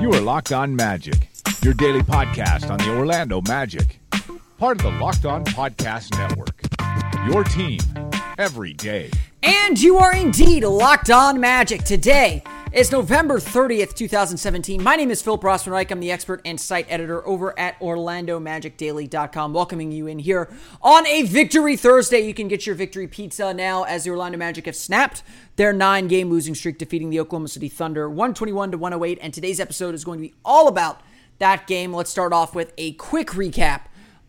You are Locked On Magic, your daily podcast on the Orlando Magic, part of the Locked On Podcast Network. Your team every day. And you are indeed locked on magic. Today is November 30th, 2017. My name is Philip Rossman-Reich. I'm the expert and site editor over at OrlandoMagicDaily.com, welcoming you in here on a Victory Thursday. You can get your victory pizza now as the Orlando Magic have snapped their nine-game losing streak, defeating the Oklahoma City Thunder 121 to 108. And today's episode is going to be all about that game. Let's start off with a quick recap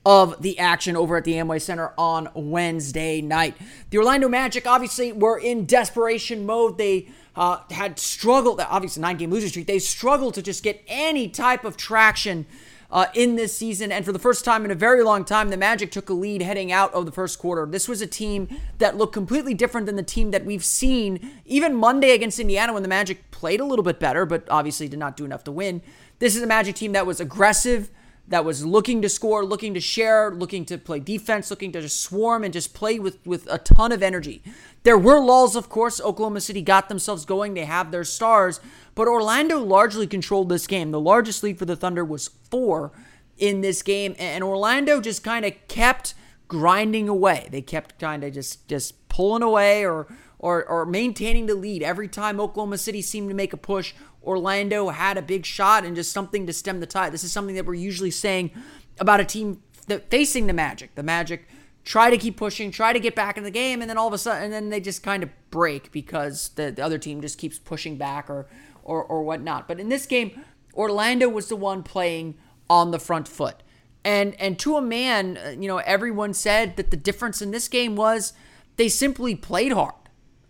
of the action over at the Amway Center on Wednesday night. The Orlando Magic obviously were in desperation mode. They uh, had struggled, obviously, nine game losing streak. They struggled to just get any type of traction. Uh, in this season. And for the first time in a very long time, the Magic took a lead heading out of the first quarter. This was a team that looked completely different than the team that we've seen even Monday against Indiana when the Magic played a little bit better, but obviously did not do enough to win. This is a Magic team that was aggressive, that was looking to score, looking to share, looking to play defense, looking to just swarm and just play with, with a ton of energy. There were lulls, of course. Oklahoma City got themselves going. They have their stars, but Orlando largely controlled this game. The largest lead for the Thunder was four in this game, and Orlando just kind of kept grinding away. They kept kind of just just pulling away or or or maintaining the lead every time Oklahoma City seemed to make a push. Orlando had a big shot and just something to stem the tide. This is something that we're usually saying about a team that facing the Magic. The Magic try to keep pushing, try to get back in the game, and then all of a sudden, and then they just kind of break because the, the other team just keeps pushing back or, or or whatnot. But in this game, Orlando was the one playing on the front foot, and and to a man, uh, you know, everyone said that the difference in this game was they simply played hard.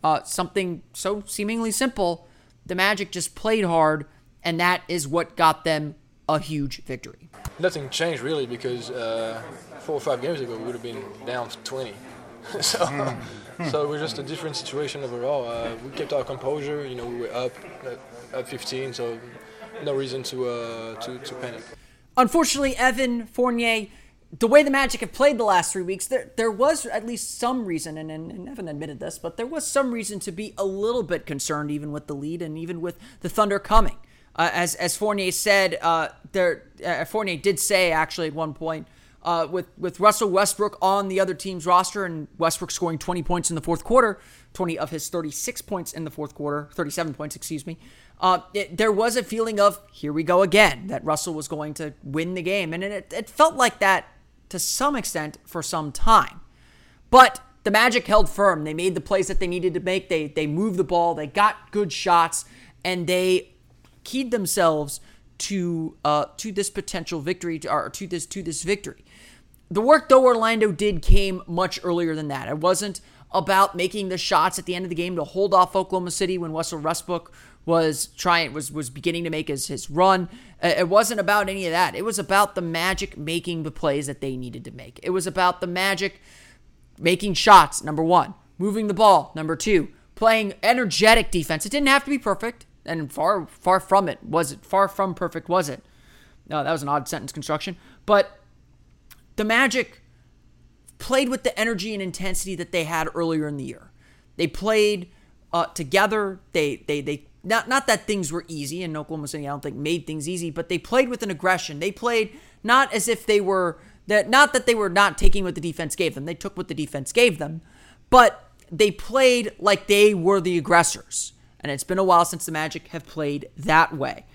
Uh, something so seemingly simple the Magic just played hard, and that is what got them a huge victory. Nothing changed really because uh, four or five games ago we would have been down 20. so, mm. so we're just a different situation overall. Uh, we kept our composure. You know, we were up at, at 15, so no reason to uh, to, to panic. Unfortunately, Evan Fournier the way the Magic have played the last three weeks, there there was at least some reason, and, and, Evan admitted this, but there was some reason to be a little bit concerned, even with the lead and even with the Thunder coming. Uh, as as Fournier said, uh, there uh, Fournier did say actually at one point uh, with with Russell Westbrook on the other team's roster and Westbrook scoring 20 points in the fourth quarter, 20 of his 36 points in the fourth quarter, 37 points, excuse me. Uh, it, there was a feeling of here we go again that Russell was going to win the game, and it, it felt like that to some extent for some time. But the Magic held firm. They made the plays that they needed to make. They they moved the ball. They got good shots, and they keyed themselves to uh, to this potential victory, to, or to this to this victory. The work though Orlando did came much earlier than that. It wasn't about making the shots at the end of the game to hold off Oklahoma City when Russell Westbrook was trying was was beginning to make his his run. Uh, it wasn't about any of that. It was about the Magic making the plays that they needed to make. It was about the Magic making shots. Number one, moving the ball. Number two, playing energetic defense. It didn't have to be perfect, and far far from it was it. Far from perfect was it. No, that was an odd sentence construction. But the Magic played with the energy and intensity that they had earlier in the year. They played uh, together. They they they not not that things were easy, and Oklahoma City I don't think made things easy, but they played with an aggression. They played not as if they were that not that they were not taking what the defense gave them. They took what the defense gave them, but they played like they were the aggressors. And it's been a while since the Magic have played that way.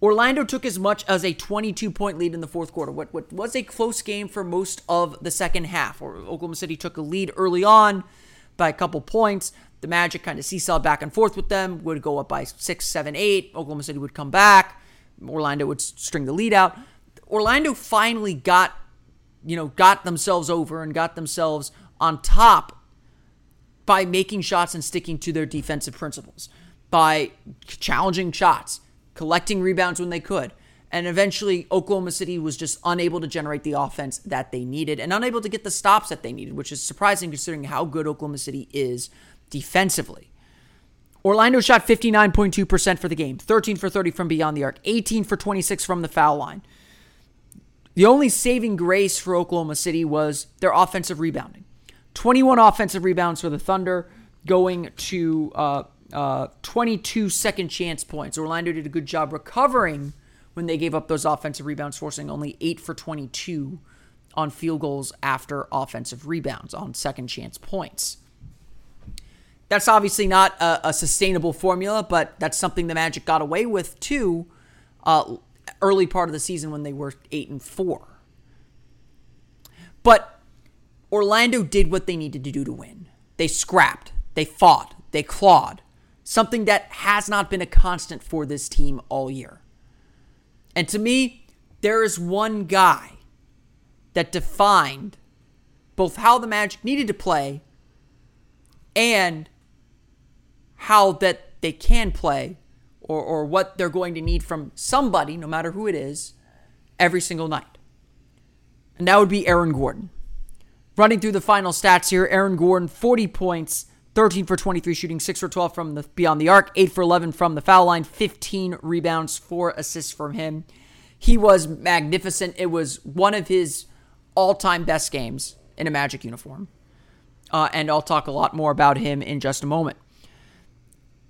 Orlando took as much as a 22 point lead in the fourth quarter. What, what was a close game for most of the second half. Or Oklahoma City took a lead early on by a couple points. The Magic kind of seesaw back and forth with them, would go up by six, seven, eight. Oklahoma City would come back. Orlando would string the lead out. Orlando finally got, you know, got themselves over and got themselves on top by making shots and sticking to their defensive principles, by challenging shots, collecting rebounds when they could. And eventually, Oklahoma City was just unable to generate the offense that they needed and unable to get the stops that they needed, which is surprising considering how good Oklahoma City is defensively. Orlando shot 59.2% for the game, 13 for 30 from beyond the arc, 18 for 26 from the foul line. The only saving grace for Oklahoma City was their offensive rebounding. 21 offensive rebounds for the Thunder, going to uh, uh, 22 second chance points. Orlando did a good job recovering when they gave up those offensive rebounds, forcing only 8 for 22 on field goals after offensive rebounds on second chance points. That's obviously not a, a sustainable formula, but that's something the Magic got away with too uh, early part of the season when they were 8 and 4. But Orlando did what they needed to do to win. They scrapped, they fought, they clawed. Something that has not been a constant for this team all year. And to me, there is one guy that defined both how the Magic needed to play and how that they can play or, or what they're going to need from somebody, no matter who it is, every single night. And that would be Aaron Gordon. Running through the final stats here, Aaron Gordon, 40 points, 13 for 23 shooting, 6 for 12 from the beyond the arc, 8 for 11 from the foul line, 15 rebounds, 4 assists from him. He was magnificent. It was one of his all-time best games in a Magic uniform. Uh, and I'll talk a lot more about him in just a moment.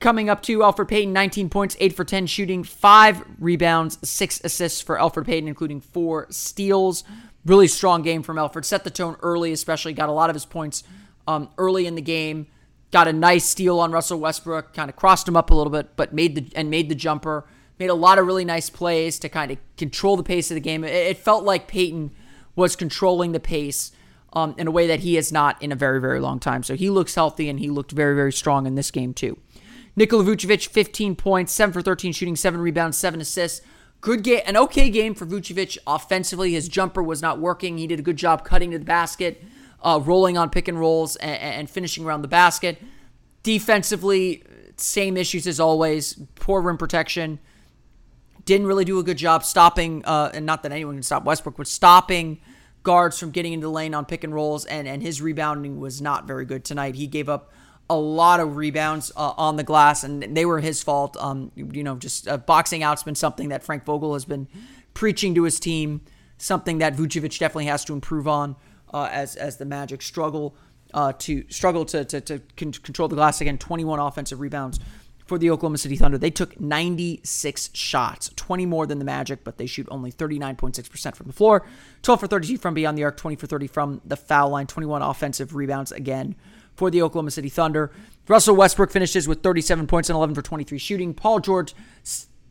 Coming up to Elfrid Payton, 19 points, 8 for 10 shooting, 5 rebounds, 6 assists for Elfrid Payton, including 4 steals. Really strong game from Elfrid. Set the tone early, especially. Got a lot of his points um, early in the game. Got a nice steal on Russell Westbrook. Kind of crossed him up a little bit, but made the and made the jumper. Made a lot of really nice plays to kind of control the pace of the game. It, it felt like Payton was controlling the pace um, in a way that he has not in a very, very long time. So he looks healthy and he looked very, very strong in this game, too. Nikola Vucevic, 15 points, 7 for 13 shooting, 7 rebounds, 7 assists. Good game, an okay game for Vucevic offensively. His jumper was not working. He did a good job cutting to the basket, uh, rolling on pick and rolls, and, and finishing around the basket. Defensively, same issues as always. Poor rim protection. Didn't really do a good job stopping, uh, and not that anyone can stop Westbrook, but stopping guards from getting into the lane on pick and rolls, and, and his rebounding was not very good tonight. He gave up a lot of rebounds uh, on the glass, and they were his fault. Um, you know, just uh, boxing out's been something that Frank Vogel has been preaching to his team, something that Vucevic definitely has to improve on uh, as as the Magic struggle uh, to struggle to to, to con- control the glass again. Twenty one offensive rebounds for the Oklahoma City Thunder. They took 96 shots, 20 more than the Magic, but they shoot only 39.6% from the floor, 12 for 32 from beyond the arc, 20 for 30 from the foul line, 21 offensive rebounds again for the Oklahoma City Thunder. Russell Westbrook finishes with 37 points and 11 for 23 shooting. Paul George,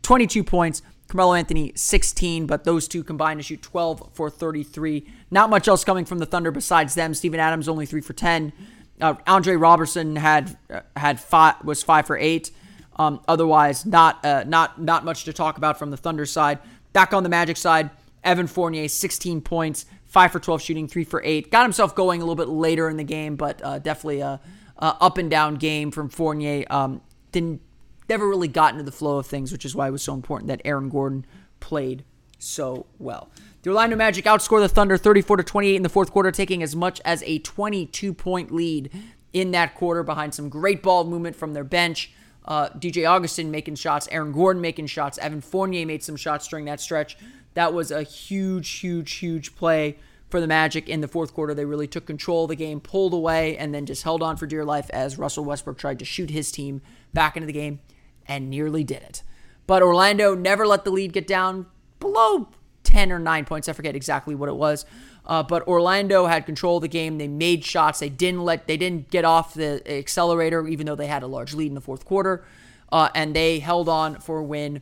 22 points. Carmelo Anthony, 16, but those two combined to shoot 12 for 33. Not much else coming from the Thunder besides them. Steven Adams only 3 for 10. Uh, Andre Roberson had uh, had five was 5 for 8. Um, otherwise, not uh, not not much to talk about from the Thunder side. Back on the Magic side, Evan Fournier, 16 points, five for 12 shooting, three for eight. Got himself going a little bit later in the game, but uh, definitely a, a, up and down game from Fournier. Um, didn't never really got into the flow of things, which is why it was so important that Aaron Gordon played so well. The Orlando Magic outscore the Thunder 34 to 28 in the fourth quarter, taking as much as a 22 point lead in that quarter behind some great ball movement from their bench. Uh, DJ Augustin making shots, Aaron Gordon making shots, Evan Fournier made some shots during that stretch. That was a huge, huge, huge play for the Magic in the fourth quarter. They really took control of the game, pulled away, and then just held on for dear life as Russell Westbrook tried to shoot his team back into the game and nearly did it. But Orlando never let the lead get down below 10 or 9 points. I forget exactly what it was. Uh, but Orlando had control of the game. They made shots. They didn't let they didn't get off the accelerator, even though they had a large lead in the fourth quarter. Uh, and they held on for a win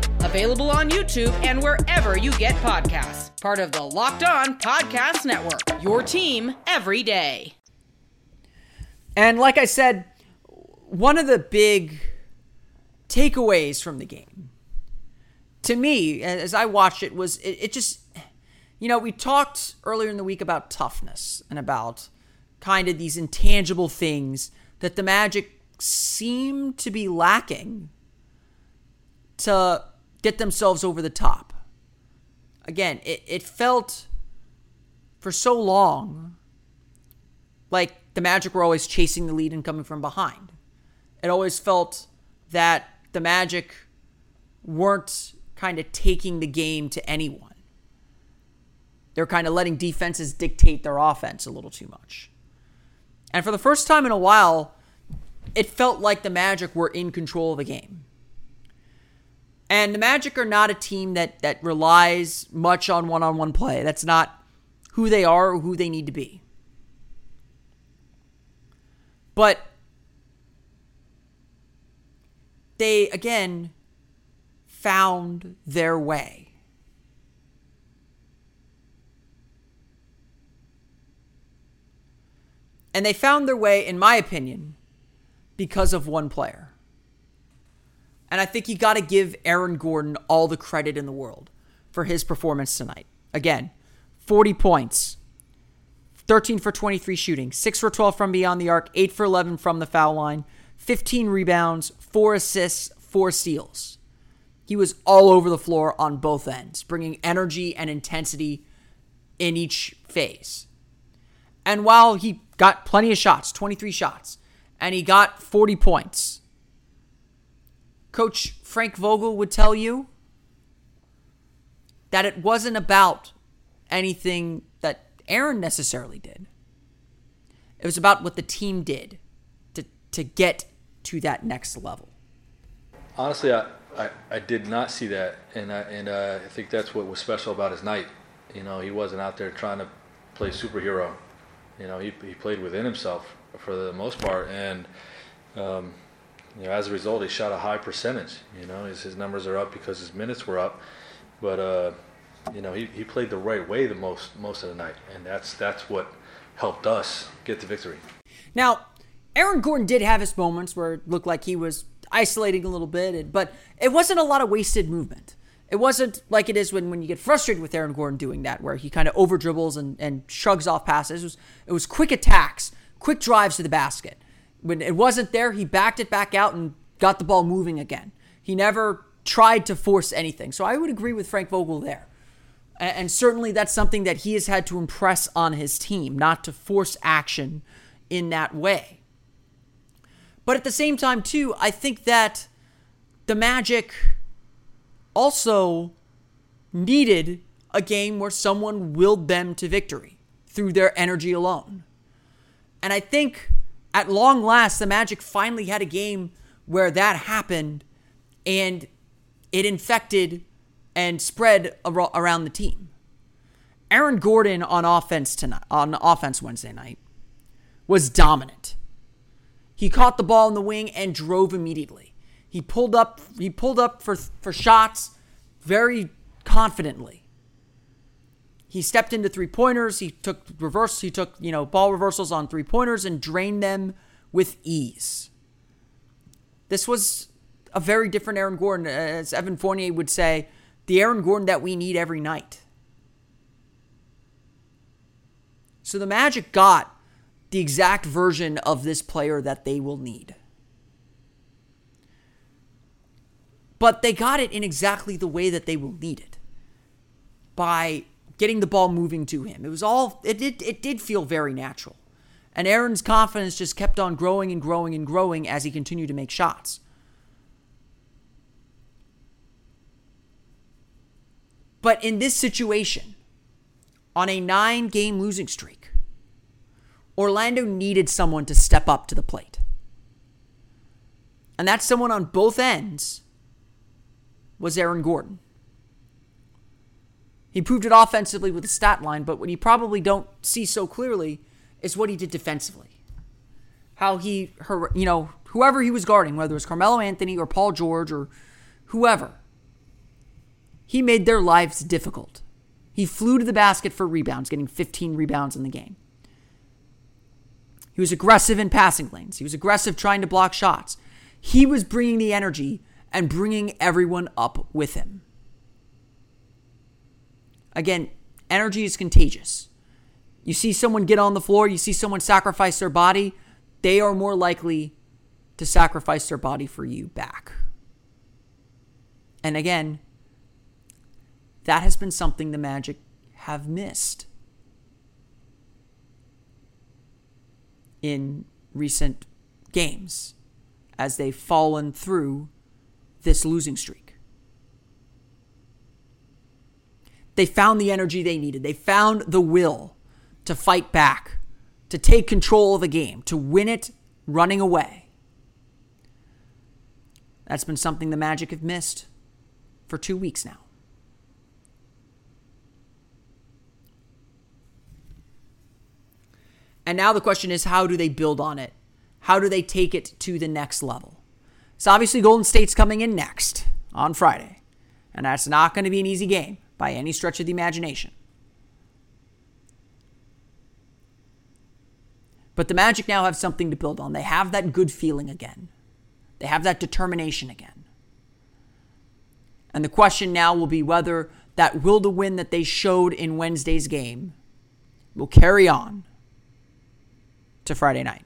available on YouTube and wherever you get podcasts. Part of the Locked On Podcast Network. Your team every day. And like I said, one of the big takeaways from the game to me as I watched it was it, it just you know, we talked earlier in the week about toughness and about kind of these intangible things that the Magic seem to be lacking to get themselves over the top. Again, it, it felt for so long like the Magic were always chasing the lead and coming from behind. It always felt that the Magic weren't kind of taking the game to anyone. They're kind of letting defenses dictate their offense a little too much. And for the first time in a while, it felt like the Magic were in control of the game. And the Magic are not a team that that relies much on one-on-one play. That's not who they are or who they need to be. But they again found their way. And they found their way, in my opinion, because of one player. And I think you got to give Aaron Gordon all the credit in the world for his performance tonight. Again, 40 points, 13 for 23 shooting, 6 for 12 from beyond the arc, 8 for 11 from the foul line, 15 rebounds, 4 assists, 4 steals. He was all over the floor on both ends, bringing energy and intensity in each phase. And while he got plenty of shots, 23 shots, and he got 40 points, Coach Frank Vogel would tell you that it wasn't about anything that Aaron necessarily did. It was about what the team did to, to get to that next level. Honestly, I, I, I did not see that, and I, and uh, I think that's what was special about his night. You know, he wasn't out there trying to play superhero. You know, he, he played within himself for the most part, and um, you know, as a result, he shot a high percentage. You know, his, his numbers are up because his minutes were up, but uh, you know, he, he played the right way the most most of the night, and that's that's what helped us get the victory. Now, Aaron Gordon did have his moments where it looked like he was isolating a little bit, but it wasn't a lot of wasted movement. It wasn't like it is when, when you get frustrated with Aaron Gordon doing that, where he kind of over dribbles and, and shrugs off passes. It was, it was quick attacks, quick drives to the basket. When it wasn't there, he backed it back out and got the ball moving again. He never tried to force anything. So I would agree with Frank Vogel there. And, certainly that's something that he has had to impress on his team, not to force action in that way. But at the same time, too, I think that the Magic also needed a game where someone willed them to victory through their energy alone. And I think at long last, the Magic finally had a game where that happened and it infected and spread around the team. Aaron Gordon on offense tonight, on offense Wednesday night, was dominant. He caught the ball in the wing and drove immediately. He pulled up he pulled up for for shots very confidently. He stepped into three pointers, he took reverse he took, you know, ball reversals on three pointers and drained them with ease. This was a very different Aaron Gordon as Evan Fournier would say, the Aaron Gordon that we need every night. So the Magic got the exact version of this player that they will need. But they got it in exactly the way that they will need it by getting the ball moving to him. It was all, it did, it did feel very natural. And Aaron's confidence just kept on growing and growing and growing as he continued to make shots. But in this situation, on a nine game losing streak, Orlando needed someone to step up to the plate. And that someone on both ends was Aaron Gordon. He proved it offensively with the stat line, but what you probably don't see so clearly is what he did defensively. how he, you know, whoever he was guarding, whether it was Carmelo Anthony or Paul George or whoever, he made their lives difficult. He flew to the basket for rebounds, getting 15 rebounds in the game. He was aggressive in passing lanes. He was aggressive trying to block shots. He was bringing the energy and bringing everyone up with him. Again, energy is contagious. You see someone get on the floor, you see someone sacrifice their body, they are more likely to sacrifice their body for you back. And again, that has been something the Magic have missed in recent games as they've fallen through this losing streak. They found the energy they needed. They found the will to fight back, to take control of the game, to win it running away. That's been something the Magic have missed for two weeks now. And now the question is how do they build on it? How do they take it to the next level? So obviously Golden State's coming in next on Friday. And that's not going to be an easy game by any stretch of the imagination. But the Magic now have something to build on. They have that good feeling again. They have that determination again. And the question now will be whether that will to win that they showed in Wednesday's game will carry on to Friday night.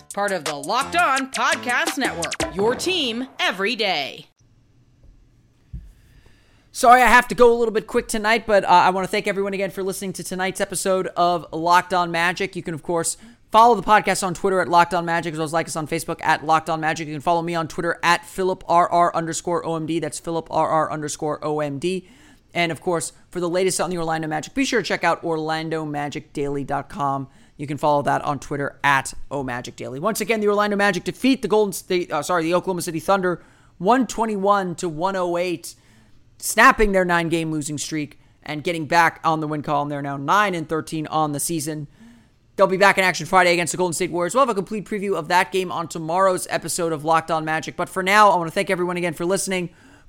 Part of the Locked On Podcast Network. Your team every day. Sorry, I have to go a little bit quick tonight, but uh, I want to thank everyone again for listening to tonight's episode of Locked On Magic. You can, of course, follow the podcast on Twitter at Locked On Magic, as well as like us on Facebook at Locked On Magic. You can follow me on Twitter at PhilipRR underscore OMD. That's PhilipRR underscore OMD. And of course, for the latest on the Orlando Magic, be sure to check out OrlandoMagicDaily.com. You can follow that on Twitter at OMagicDaily. Once again, the Orlando Magic defeat the Golden State, uh, sorry, the Oklahoma City Thunder 121 to 108, snapping their nine game losing streak and getting back on the win column. They're now 9 and 13 on the season. They'll be back in action Friday against the Golden State Warriors. We'll have a complete preview of that game on tomorrow's episode of Locked On Magic. But for now, I want to thank everyone again for listening.